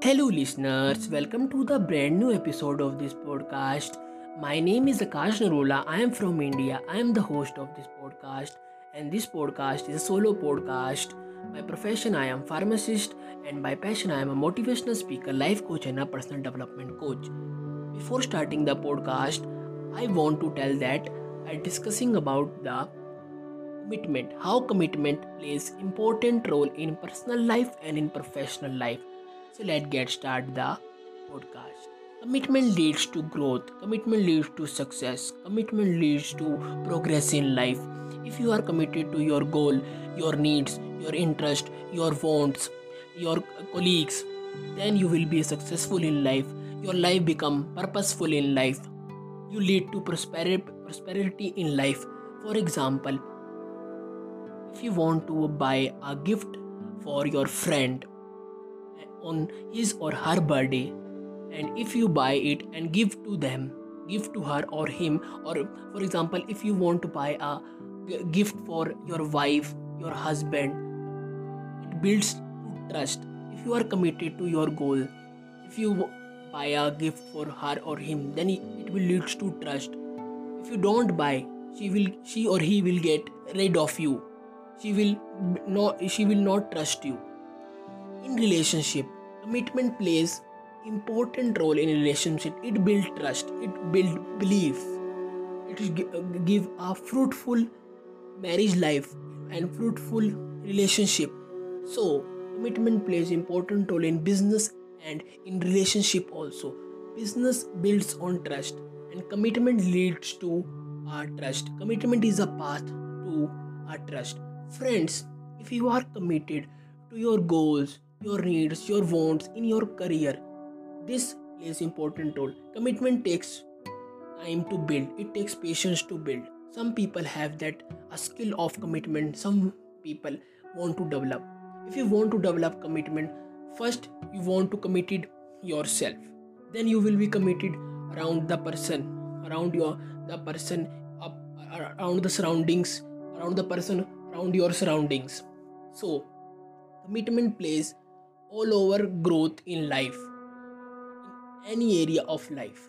Hello, listeners. Welcome to the brand new episode of this podcast. My name is Akash Narula. I am from India. I am the host of this podcast, and this podcast is a solo podcast. By profession, I am pharmacist, and by passion, I am a motivational speaker, life coach, and a personal development coach. Before starting the podcast, I want to tell that I discussing about the commitment, how commitment plays important role in personal life and in professional life so let's get started the podcast. Commitment leads to growth. Commitment leads to success. Commitment leads to progress in life. If you are committed to your goal, your needs, your interest, your wants, your colleagues, then you will be successful in life. Your life become purposeful in life. You lead to prosperity prosperity in life. For example, if you want to buy a gift for your friend on his or her birthday. And if you buy it and give to them give to her or him or for example if you want to buy a gift for your wife your husband it builds trust. If you are committed to your goal if you buy a gift for her or him then it will lead to trust. If you don't buy she will she or he will get rid of you. She will not she will not trust you in relationship commitment plays important role in relationship. It build trust. It build belief. It uh, give a fruitful marriage life and fruitful relationship. So commitment plays important role in business and in relationship also. Business builds on trust and commitment leads to our trust. Commitment is a path to our trust. Friends if you are committed to your goals your needs, your wants in your career. This plays important role. Commitment takes time to build. It takes patience to build. Some people have that a skill of commitment. Some people want to develop. If you want to develop commitment, first you want to commit it yourself. Then you will be committed around the person, around your the person, up, around the surroundings, around the person, around your surroundings. So commitment plays all over growth in life in any area of life